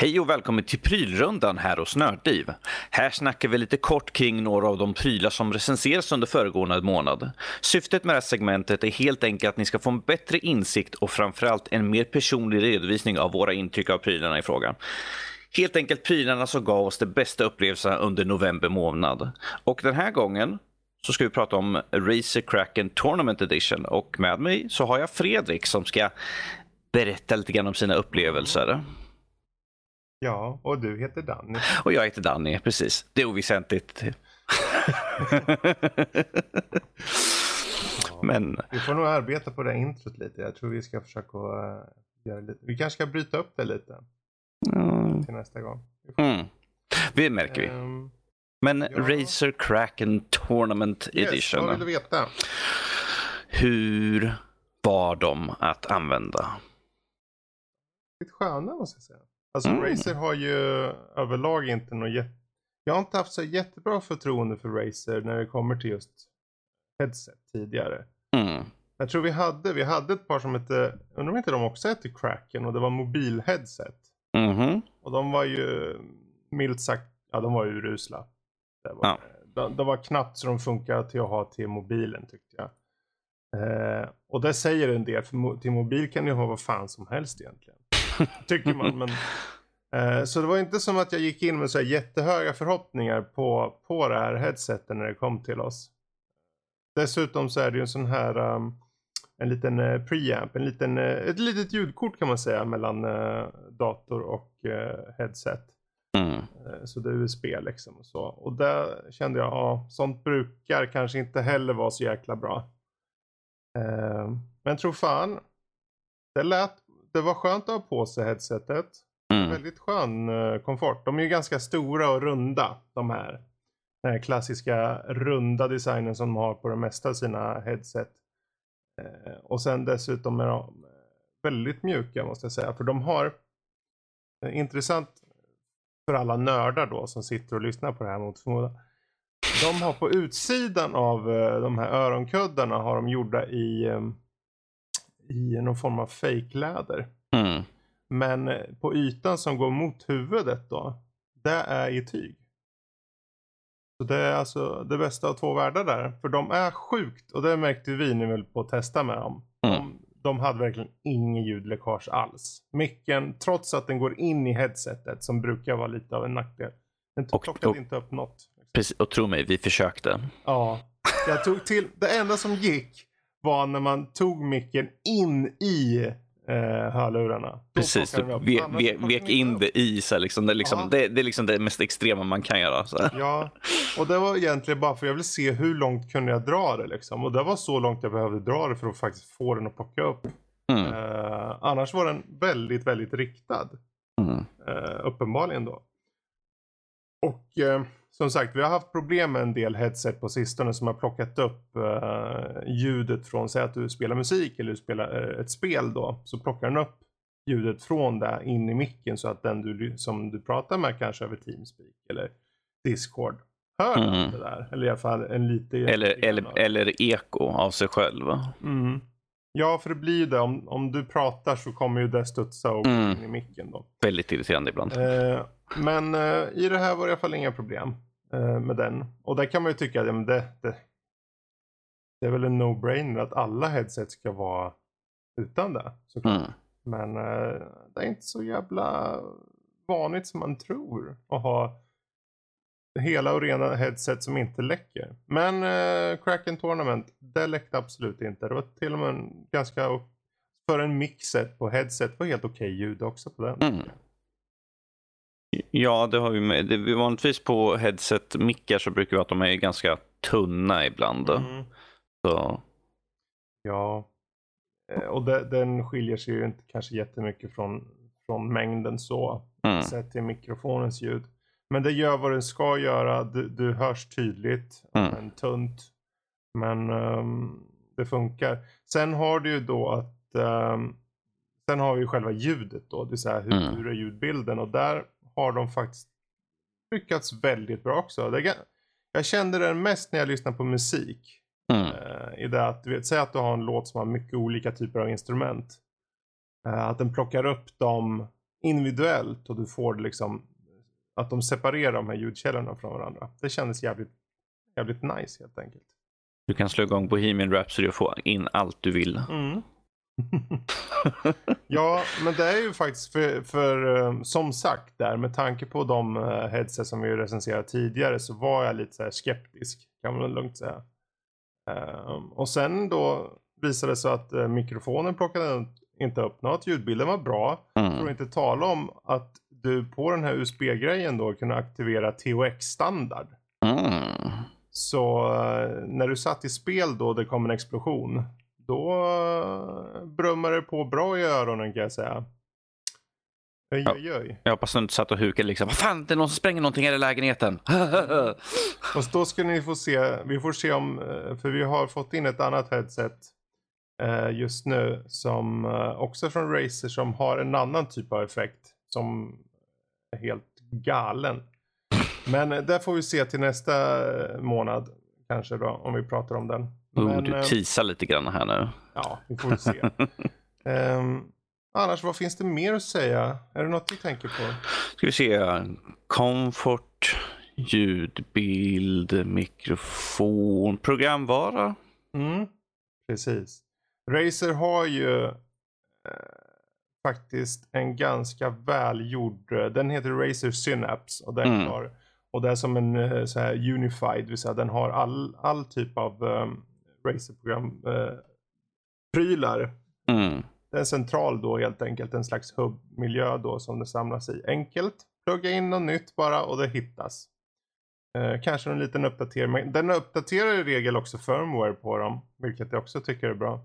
Hej och välkommen till prylrundan här hos Nördliv. Här snackar vi lite kort kring några av de prylar som recenseras under föregående månad. Syftet med det här segmentet är helt enkelt att ni ska få en bättre insikt och framförallt en mer personlig redovisning av våra intryck av prylarna i fråga. Helt enkelt prylarna som gav oss de bästa upplevelserna under november månad. Och den här gången så ska vi prata om Razer Kraken Tournament Edition och med mig så har jag Fredrik som ska berätta lite grann om sina upplevelser. Ja, och du heter Danny. Och jag heter Danny, precis. Det är oväsentligt. Men... Vi får nog arbeta på det introt lite. Jag tror vi ska försöka uh, göra lite. Vi kanske ska bryta upp det lite. Mm. Till nästa gång. Mm. Det märker vi. Um, Men ja. Razer Kraken Tournament Edition. Yes, vad vill du veta? Hur var de att använda? Lite sköna måste jag säga. Alltså mm. Razer har ju överlag inte något jätte... Jag har inte haft så jättebra förtroende för Razer när det kommer till just headset tidigare. Mm. Jag tror vi hade, vi hade ett par som hette, undrar om inte de också hette Kraken och det var mobilheadset. Mm. Och de var ju milt sagt, ja de var urusla. Det var, ja. de, de, var knappt så de funkar till att ha till mobilen tyckte jag. Eh, och det säger en del, för till mobil kan du ha vad fan som helst egentligen. Tycker man. Men, eh, så det var inte som att jag gick in med så jättehöga förhoppningar på, på det här headsetet när det kom till oss. Dessutom så är det ju en sån här um, en liten uh, preamp, en liten, uh, ett litet ljudkort kan man säga mellan uh, dator och headset. Mm. Så det är USB liksom och så. Och där kände jag, ja, sånt brukar kanske inte heller vara så jäkla bra. Men tro fan, det lät det var skönt att ha på sig headsetet. Mm. Väldigt skön uh, komfort. De är ju ganska stora och runda de här. Den här klassiska runda designen som de har på det mesta av sina headset. Uh, och sen dessutom är de väldigt mjuka måste jag säga. För de har, intressant för alla nördar då som sitter och lyssnar på det här mot förmodan. De har på utsidan av de här öronkuddarna har de gjorda i i någon form av fejkläder. Mm. Men eh, på ytan som går mot huvudet då, det är i tyg. Så det är alltså det bästa av två världar där. För de är sjukt, och det märkte vi när vi på att testa med dem. Mm. De, de hade verkligen ingen ljudläckage alls. Micken, trots att den går in i headsetet, som brukar vara lite av en nackdel. Den plockade inte upp något. Precis, och tro mig, vi försökte. Ja, jag tog till, det enda som gick var när man tog micken in i eh, hörlurarna. Precis, du ve, ve, vek in det i så liksom, det, är liksom, det, det, är liksom det mest extrema man kan göra. Så. Ja, och det var egentligen bara för jag ville se hur långt kunde jag dra det liksom. Och det var så långt jag behövde dra det för att faktiskt få den att plocka upp. Mm. Eh, annars var den väldigt, väldigt riktad. Mm. Eh, uppenbarligen då. Och eh, som sagt, vi har haft problem med en del headset på sistone som har plockat upp uh, ljudet från, säg att du spelar musik eller du spelar uh, ett spel då, så plockar den upp ljudet från det in i micken så att den du, som du pratar med kanske över Teamspeak eller Discord hör mm. det där. Eller i alla fall en lite... Eller, eller, eller eko av sig själv. Mm. Ja, för det blir ju det. Om, om du pratar så kommer ju det studsa och mm. in i micken då. Väldigt irriterande ibland. Eh, men eh, i det här var det i alla fall inga problem eh, med den. Och där kan man ju tycka att ja, det, det, det är väl en no-brainer att alla headset ska vara utan det. Mm. Men eh, det är inte så jävla vanligt som man tror att ha hela och rena headset som inte läcker. Men eh, Kraken Tournament, det läckte absolut inte. Det var till och med en ganska, för en mixet på headset var helt okej okay ljud också på den. Mm. Ja, det har vi med. Det, vanligtvis på headset-mickar så brukar vara att de är ganska tunna ibland. Mm. Så. Ja, eh, och det, den skiljer sig ju inte kanske jättemycket från, från mängden så. Mm. Sett till mikrofonens ljud. Men det gör vad den ska göra. Du, du hörs tydligt. Mm. Men tunt. Men um, det funkar. Sen har du ju då att um, Sen har vi ju själva ljudet då. Det är så här, hur, mm. hur är ljudbilden? Och där har de faktiskt lyckats väldigt bra också. Det, jag kände det mest när jag lyssnade på musik. Mm. Uh, I det att, du vet, säg att du har en låt som har mycket olika typer av instrument. Uh, att den plockar upp dem individuellt och du får liksom att de separerar de här ljudkällorna från varandra. Det kändes jävligt, jävligt nice helt enkelt. Du kan slå igång Bohemian Rhapsody och få in allt du vill. Mm. ja, men det är ju faktiskt för, för eh, som sagt där med tanke på de uh, headset som vi recenserat tidigare så var jag lite så skeptisk kan man lugnt säga. Um, och sen då visade det sig att uh, mikrofonen plockade inte upp något, ljudbilden var bra. Mm. Att inte tala om att du på den här USB-grejen då kunde aktivera THX-standard. Mm. Så när du satt i spel då det kom en explosion då uh, brummar det på bra i öronen kan jag säga. Oj, oj, oj. Jag hoppas du inte satt och hukade liksom. Vad fan, det är någon som spränger någonting här i lägenheten. och då ska ni få se. Vi får se om, eh, för vi har fått in ett annat headset eh, just nu som också från Razer som har en annan typ av effekt som är helt galen. Men där får vi se till nästa månad kanske då om vi pratar om den. Oh, Men, du teasar lite grann här nu. Ja, vi får se. um, annars, vad finns det mer att säga? Är det något du tänker på? Ska vi se. Comfort, ljudbild, mikrofon, programvara. Mm, precis. Razer har ju eh, faktiskt en ganska välgjord, eh, den heter Razer Synapse och den mm. har och det är som en eh, så här unified, vill säga den har all, all typ av um, Razer-program uh, prylar. Mm. Det är en central då helt enkelt, en slags hubbmiljö då som det samlas i. Enkelt, plugga in något nytt bara och det hittas. Uh, kanske en liten uppdatering, den uppdaterar i regel också firmware på dem, vilket jag också tycker är bra.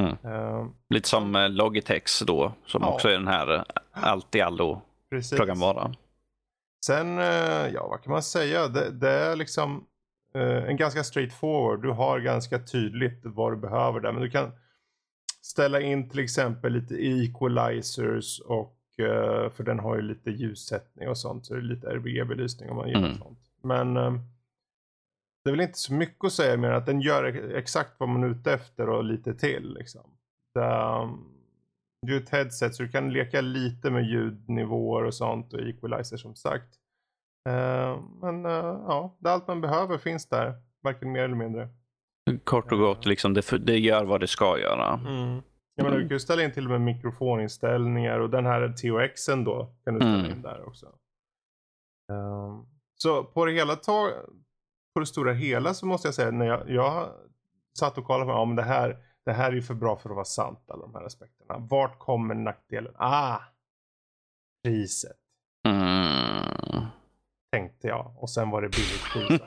Mm. Uh, Lite som Logitex då, som ja. också är den här allt i allo programvaran. Sen, eh, ja vad kan man säga? Det, det är liksom eh, en ganska straight forward. Du har ganska tydligt vad du behöver där. Men du kan ställa in till exempel lite equalizers och eh, för den har ju lite ljussättning och sånt. Så det är lite RGB-belysning om man gillar mm. sånt. Men det är väl inte så mycket att säga mer än att den gör exakt vad man är ute efter och lite till. Liksom. Det, det är ett headset så du kan leka lite med ljudnivåer och sånt och equalizer som sagt. Uh, men uh, ja, det allt man behöver finns där. Varken mer eller mindre. Kort och gott, liksom, det, det gör vad det ska göra. Mm. Jag menar, du kan ju ställa in till och med mikrofoninställningar och den här THXen då kan du ställa mm. in där också. Um, så på det hela tag, på det stora hela så måste jag säga när jag, jag satt och kollade på, ja men det här det här är ju för bra för att vara sant, alla de här aspekterna. Vart kommer nackdelen? Ah! Priset. Mm. Tänkte jag. Och sen var det billigt pris.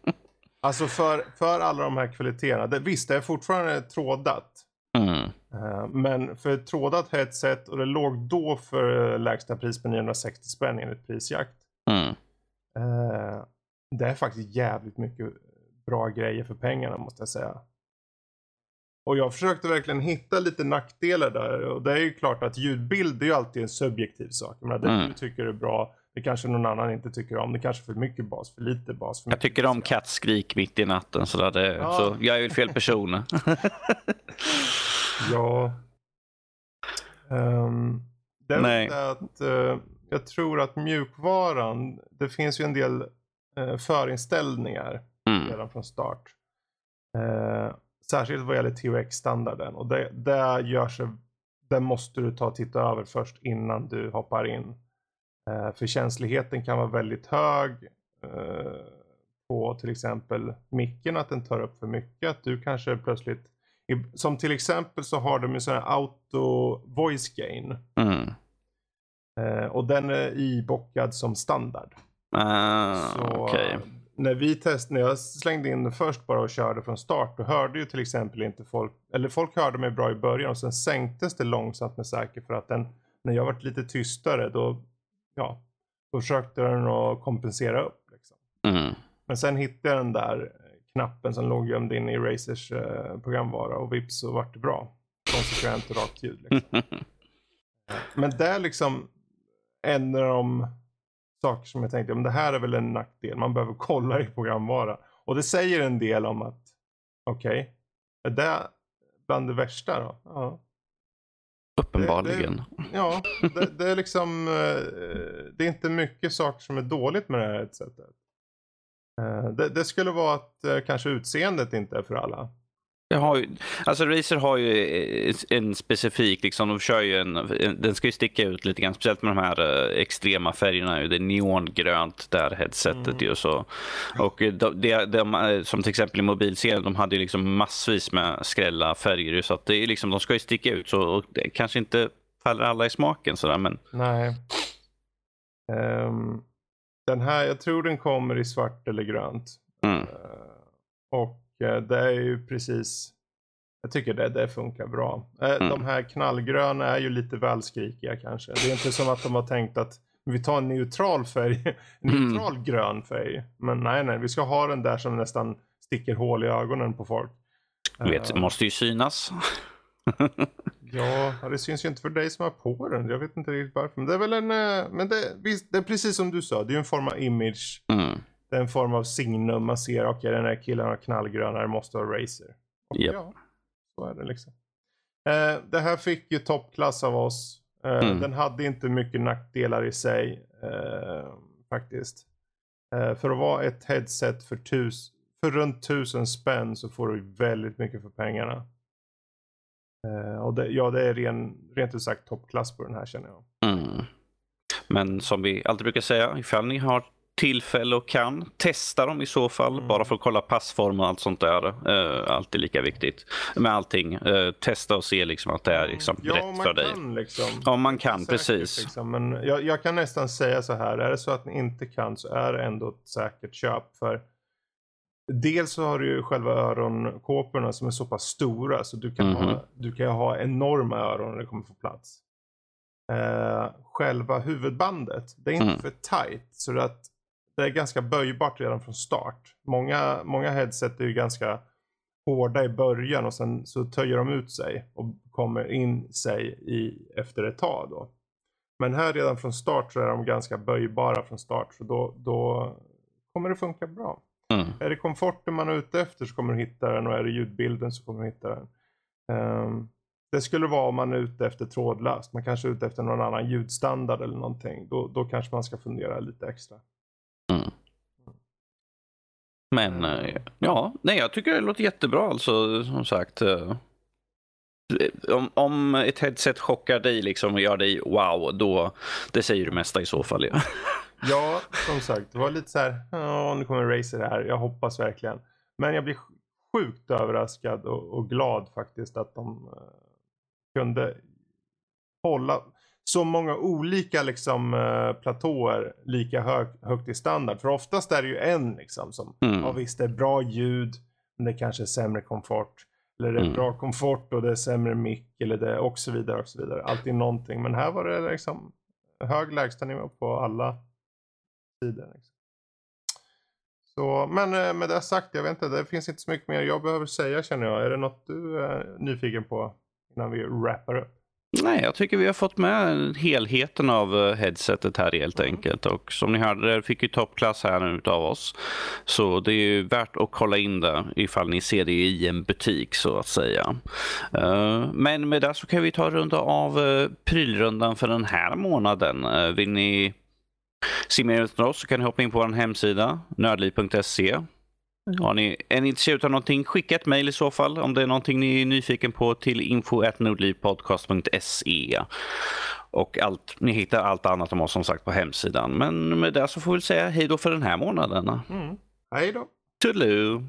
alltså för, för alla de här kvaliteterna. Det, visst, det är fortfarande trådat. Mm. Uh, men för ett trådat headset och det låg då för lägsta pris på 960 spänn enligt prisjakt. Mm. Uh, det är faktiskt jävligt mycket bra grejer för pengarna måste jag säga. Och jag försökte verkligen hitta lite nackdelar där. Och det är ju klart att ljudbild är ju alltid en subjektiv sak. Jag menar, det mm. du tycker är bra, det kanske någon annan inte tycker om. Det kanske är för mycket bas, för lite bas. För jag tycker om kattskrik mitt i natten. Så, det, ja. så jag är väl fel person. ja. Um, det är Nej. att uh, jag tror att mjukvaran, det finns ju en del uh, förinställningar mm. redan från start. Uh, Särskilt vad gäller THX-standarden. Och det, det, gör sig, det måste du ta och titta över först innan du hoppar in. Eh, för känsligheten kan vara väldigt hög. Eh, på till exempel micken, att den tar upp för mycket. Att du kanske plötsligt som till exempel så har de ju sån här auto voice gain. Mm. Eh, och den är ibockad som standard. Ah, så okay när vi test, när jag slängde in den först bara och körde från start, då hörde ju till exempel inte folk, eller folk hörde mig bra i början och sen sänktes det långsamt med säker för att den, när jag varit lite tystare då, ja, då försökte den att kompensera upp. Liksom. Mm. Men sen hittade jag den där knappen som låg gömd in i Razers eh, programvara och vips så vart det bra. Konsekvent och rakt ljud. Liksom. Men det liksom ändrar de saker som jag tänkte, men det här är väl en nackdel. Man behöver kolla i programvara. Och det säger en del om att, okej, okay, är det bland det värsta då? Ja. Uppenbarligen. Det, det, ja, det, det, är liksom, eh, det är inte mycket saker som är dåligt med det här headsetet. Eh, det, det skulle vara att eh, kanske utseendet inte är för alla. Jag har ju, alltså Razer har ju en specifik, liksom, de kör ju en, den ska ju sticka ut lite grann, speciellt med de här extrema färgerna. Det är neongrönt där headsetet mm. ju så. Och de, de, de, som till exempel i mobilserien, de hade ju liksom massvis med skrälla färger så att det är liksom, de ska ju sticka ut så och det kanske inte faller alla i smaken sådär men. Nej. Um, den här, jag tror den kommer i svart eller grönt. Mm. Uh, och det är ju precis, jag tycker det, det funkar bra. Uh, mm. De här knallgröna är ju lite väl skrikiga kanske. Det är inte som att de har tänkt att vi tar en neutral färg, en mm. neutral mm. grön färg. Men nej, nej, vi ska ha den där som nästan sticker hål i ögonen på folk. Du vet, det måste ju synas. Ja, det syns ju inte för dig som har på den. Jag vet inte riktigt varför. Men det är väl en, eh, men det, det är precis som du sa. Det är en form av image. Mm. Det är en form av signum. Man ser, okej okay, den här killen har knallgröna, det måste ha Razer. Och yep. ja, så är det liksom. Eh, det här fick ju toppklass av oss. Eh, mm. Den hade inte mycket nackdelar i sig. Eh, faktiskt. Eh, för att vara ett headset för, tus, för runt tusen spänn så får du väldigt mycket för pengarna. Uh, och det, ja, det är ren, rent ut sagt toppklass på den här känner jag. Mm. Men som vi alltid brukar säga, ifall ni har tillfälle och kan, testa dem i så fall. Mm. Bara för att kolla passform och allt sånt där. Uh, alltid lika viktigt med allting. Uh, testa och se liksom att det är liksom ja, rätt för dig. Kan, liksom. Ja, man kan säkert, precis. Liksom. Men jag, jag, kan nästan säga så här, är det så att ni inte kan så är det ändå ett säkert köp. För Dels så har du ju själva öronkåporna som är så pass stora så du kan, mm -hmm. ha, du kan ha enorma öron när det kommer få plats. Uh, själva huvudbandet, det är inte mm. för tight så att det är ganska böjbart redan från start. Många, många headset är ju ganska hårda i början och sen så töjer de ut sig och kommer in sig i, efter ett tag då. Men här redan från start så är de ganska böjbara från start så då, då kommer det funka bra. Mm. Är det komforten man är ute efter så kommer du hitta den och är det ljudbilden så kommer du hitta den. Um, det skulle vara om man är ute efter trådlöst. Man kanske är ute efter någon annan ljudstandard eller någonting. Då, då kanske man ska fundera lite extra. Mm. Men eh, ja, nej jag tycker det låter jättebra alltså som sagt. Eh, om, om ett headset chockar dig liksom och gör dig wow, då det säger det mesta i så fall. Ja. Ja, som sagt, det var lite så här, ja nu kommer Razer här, jag hoppas verkligen. Men jag blir sjukt överraskad och, och glad faktiskt att de kunde hålla så många olika liksom uh, platåer lika hög, högt i standard. För oftast är det ju en liksom som, mm. ja visst det är bra ljud, men det kanske är sämre komfort. Eller det är mm. bra komfort och det är sämre mick eller det och så vidare och så vidare. Alltid någonting. Men här var det liksom hög lägstanivå på alla tiden. Liksom. Så, men eh, med det sagt, jag vet inte, det finns inte så mycket mer jag behöver säga känner jag. Är det något du är nyfiken på innan vi wrappar upp? Nej, jag tycker vi har fått med helheten av eh, headsetet här helt mm. enkelt. Och som ni hörde, det fick ju toppklass här nu utav oss. Så det är ju värt att kolla in det ifall ni ser det i en butik så att säga. Eh, men med det så kan vi ta runda av eh, prylrundan för den här månaden. Vill ni Se mer från oss så kan ni hoppa in på vår hemsida, nördliv.se. Har ni, är ni intresserade av någonting, skicka ett mejl i så fall om det är någonting ni är nyfiken på till info.nordlivpodcast.se. Och allt, ni hittar allt annat om oss som sagt på hemsidan. Men med det så får vi säga hej då för den här månaden. Mm. Hej då. Toodaloo.